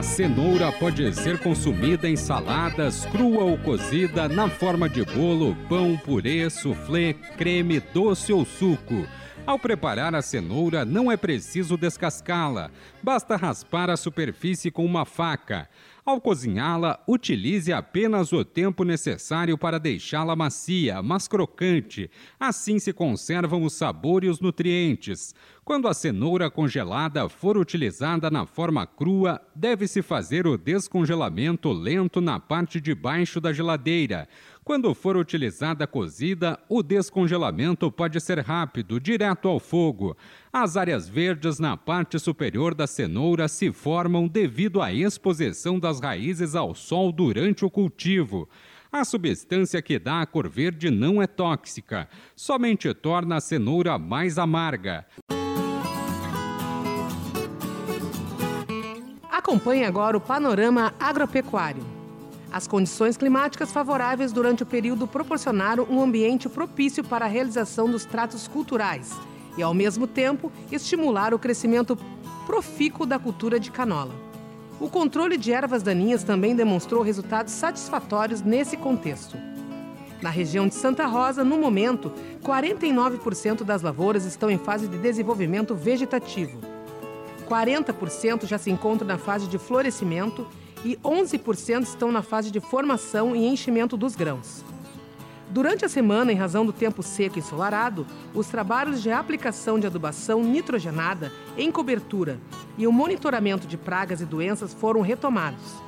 A cenoura pode ser consumida em saladas, crua ou cozida, na forma de bolo, pão, purê, soufflé, creme, doce ou suco. Ao preparar a cenoura, não é preciso descascá-la, basta raspar a superfície com uma faca. Ao cozinhá-la, utilize apenas o tempo necessário para deixá-la macia, mas crocante. Assim se conservam o sabor e os nutrientes. Quando a cenoura congelada for utilizada na forma crua, deve-se fazer o descongelamento lento na parte de baixo da geladeira. Quando for utilizada cozida, o descongelamento pode ser rápido, direto ao fogo. As áreas verdes na parte superior da cenoura se formam devido à exposição das raízes ao sol durante o cultivo. A substância que dá a cor verde não é tóxica, somente torna a cenoura mais amarga. Acompanhe agora o panorama agropecuário. As condições climáticas favoráveis durante o período proporcionaram um ambiente propício para a realização dos tratos culturais e, ao mesmo tempo, estimular o crescimento profícuo da cultura de canola. O controle de ervas daninhas também demonstrou resultados satisfatórios nesse contexto. Na região de Santa Rosa, no momento, 49% das lavouras estão em fase de desenvolvimento vegetativo. 40% já se encontram na fase de florescimento e 11% estão na fase de formação e enchimento dos grãos. Durante a semana, em razão do tempo seco e ensolarado, os trabalhos de aplicação de adubação nitrogenada em cobertura e o monitoramento de pragas e doenças foram retomados.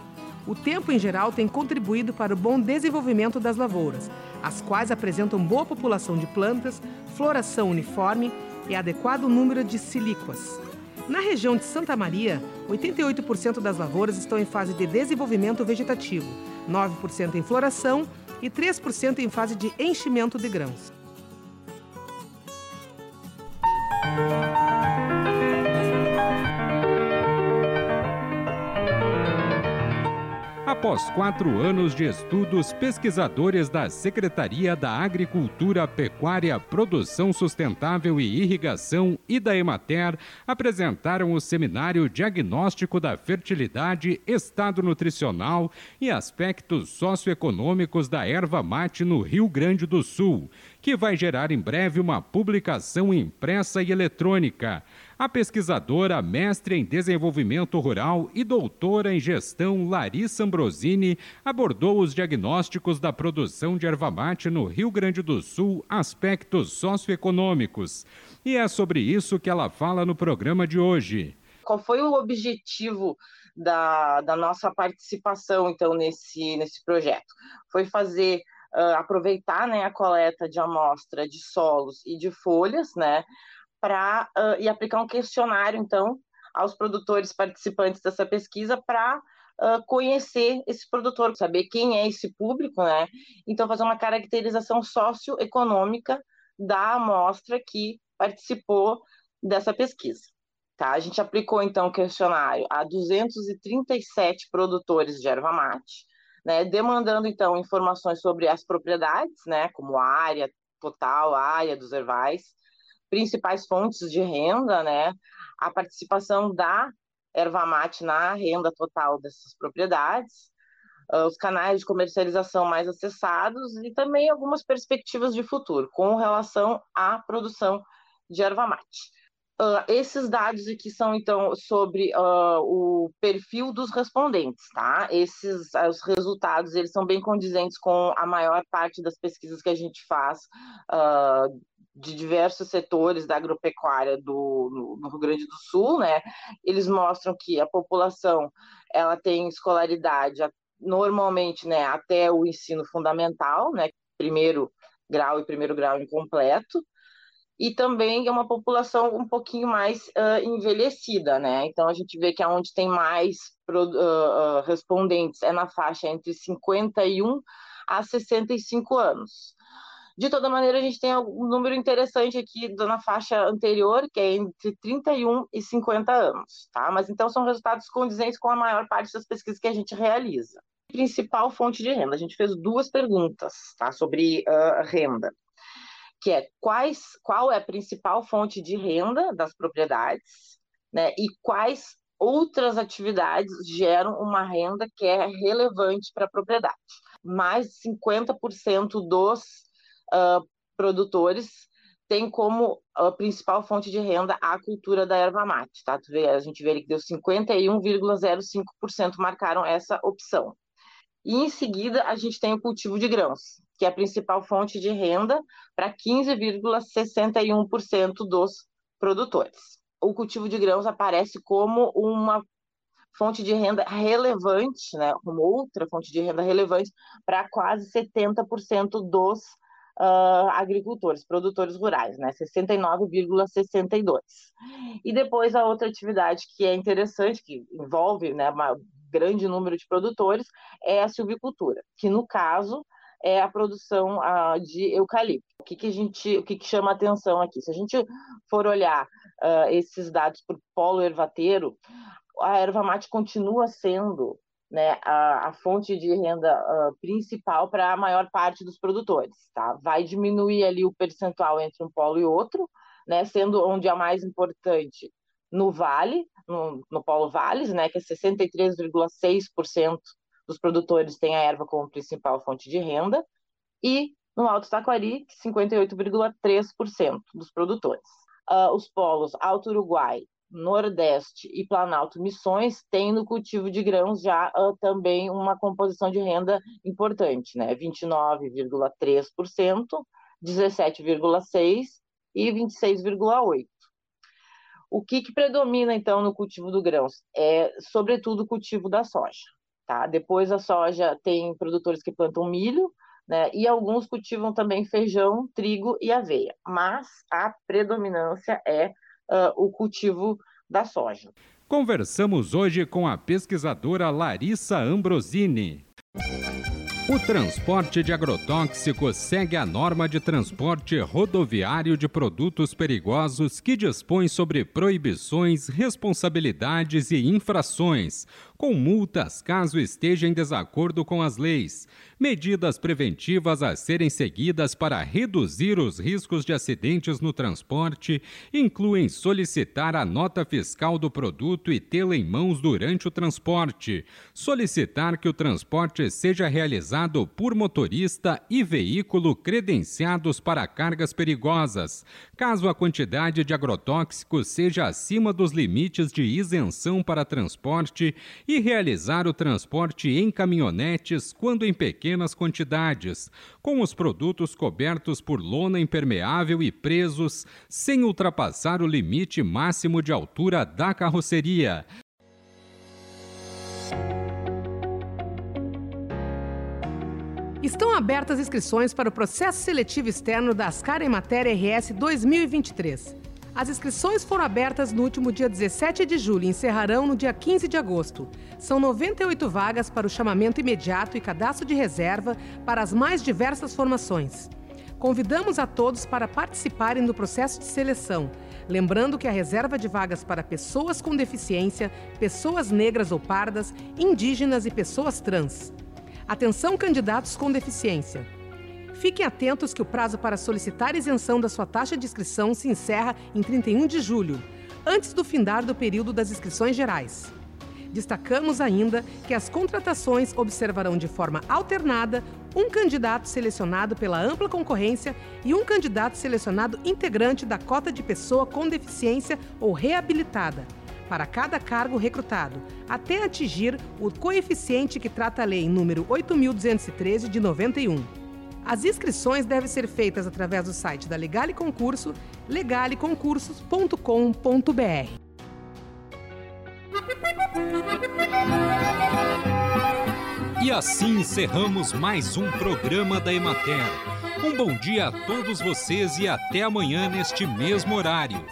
O tempo em geral tem contribuído para o bom desenvolvimento das lavouras, as quais apresentam boa população de plantas, floração uniforme e adequado número de silíquas. Na região de Santa Maria, 88% das lavouras estão em fase de desenvolvimento vegetativo, 9% em floração e 3% em fase de enchimento de grãos. Após quatro anos de estudos, pesquisadores da Secretaria da Agricultura, Pecuária, Produção Sustentável e Irrigação e da Emater apresentaram o seminário Diagnóstico da Fertilidade, Estado Nutricional e Aspectos Socioeconômicos da Erva Mate no Rio Grande do Sul, que vai gerar em breve uma publicação impressa e eletrônica. A pesquisadora, mestre em desenvolvimento rural e doutora em gestão Larissa Ambrosini abordou os diagnósticos da produção de erva mate no Rio Grande do Sul, aspectos socioeconômicos. E é sobre isso que ela fala no programa de hoje. Qual foi o objetivo da, da nossa participação, então, nesse, nesse projeto? Foi fazer Uh, aproveitar né, a coleta de amostra de solos e de folhas, né, para uh, e aplicar um questionário, então, aos produtores participantes dessa pesquisa para uh, conhecer esse produtor, saber quem é esse público, né? Então, fazer uma caracterização socioeconômica da amostra que participou dessa pesquisa. Tá? A gente aplicou, então, o questionário a 237 produtores de erva mate, né? demandando, então, informações sobre as propriedades, né? como área total, área dos ervais, principais fontes de renda, né? A participação da erva mate na renda total dessas propriedades, uh, os canais de comercialização mais acessados e também algumas perspectivas de futuro com relação à produção de erva mate. Uh, esses dados aqui são, então, sobre uh, o perfil dos respondentes, tá? Esses os resultados, eles são bem condizentes com a maior parte das pesquisas que a gente faz uh, de diversos setores da agropecuária do, no, Rio Grande do Sul, né? Eles mostram que a população ela tem escolaridade normalmente, né, até o ensino fundamental, né, primeiro grau e primeiro grau incompleto, e também é uma população um pouquinho mais uh, envelhecida, né? Então a gente vê que aonde tem mais uh, uh, respondentes é na faixa entre 51 a 65 anos. De toda maneira, a gente tem um número interessante aqui na faixa anterior, que é entre 31 e 50 anos, tá? Mas então são resultados condizentes com a maior parte das pesquisas que a gente realiza. Principal fonte de renda. A gente fez duas perguntas, tá? Sobre renda, que é quais, qual é a principal fonte de renda das propriedades, né? E quais outras atividades geram uma renda que é relevante para a propriedade. Mais de 50% dos uh, produtores tem como a principal fonte de renda a cultura da erva mate, tá? Vê, a gente vê ali que deu 51,05% marcaram essa opção. E em seguida a gente tem o cultivo de grãos, que é a principal fonte de renda para 15,61% dos produtores. O cultivo de grãos aparece como uma fonte de renda relevante, né, uma outra fonte de renda relevante para quase 70% dos uh, agricultores, produtores rurais, né, 69,62. E depois a outra atividade que é interessante, que envolve né, um grande número de produtores, é a silvicultura, que no caso é a produção de eucalipto. O que, que a gente, o que, que chama atenção aqui? Se a gente for olhar uh, esses dados por polo ervateiro, a erva mate continua sendo né, a, a, fonte de renda uh, principal para a maior parte dos produtores. Tá? Vai diminuir ali o percentual entre um polo e outro, né, sendo onde a mais importante no Vale, no, no Polo Vales, né, que é 63,6% dos produtores têm a erva como principal fonte de renda, e no Alto Taquari, 58,3% dos produtores. Uh, os polos Alto Uruguai, Nordeste e Planalto Missões têm no cultivo de grãos já uh, também uma composição de renda importante, né? 29,3%, 17,6% e 26,8%. O que, que predomina, então, no cultivo do grãos? É, sobretudo, o cultivo da soja. Tá? Depois, a soja tem produtores que plantam milho, né? e alguns cultivam também feijão, trigo e aveia. Mas a predominância é uh, o cultivo da soja. Conversamos hoje com a pesquisadora Larissa Ambrosini. O transporte de agrotóxicos segue a norma de transporte rodoviário de produtos perigosos que dispõe sobre proibições, responsabilidades e infrações, com multas caso esteja em desacordo com as leis. Medidas preventivas a serem seguidas para reduzir os riscos de acidentes no transporte incluem solicitar a nota fiscal do produto e tê-la em mãos durante o transporte, solicitar que o transporte seja realizado por motorista e veículo credenciados para cargas perigosas, caso a quantidade de agrotóxicos seja acima dos limites de isenção para transporte e realizar o transporte em caminhonetes quando em pequenas quantidades, com os produtos cobertos por lona impermeável e presos, sem ultrapassar o limite máximo de altura da carroceria. Estão abertas inscrições para o processo seletivo externo da Ascar em Matéria RS 2023. As inscrições foram abertas no último dia 17 de julho e encerrarão no dia 15 de agosto. São 98 vagas para o chamamento imediato e cadastro de reserva para as mais diversas formações. Convidamos a todos para participarem do processo de seleção, lembrando que a reserva de vagas para pessoas com deficiência, pessoas negras ou pardas, indígenas e pessoas trans. Atenção, candidatos com deficiência. Fiquem atentos que o prazo para solicitar isenção da sua taxa de inscrição se encerra em 31 de julho, antes do findar do período das inscrições gerais. Destacamos ainda que as contratações observarão de forma alternada um candidato selecionado pela ampla concorrência e um candidato selecionado integrante da cota de pessoa com deficiência ou reabilitada, para cada cargo recrutado, até atingir o coeficiente que trata a lei número 8213 de 91. As inscrições devem ser feitas através do site da Legale Concurso, legaleconcursos.com.br. E assim encerramos mais um programa da Emater. Um bom dia a todos vocês e até amanhã neste mesmo horário.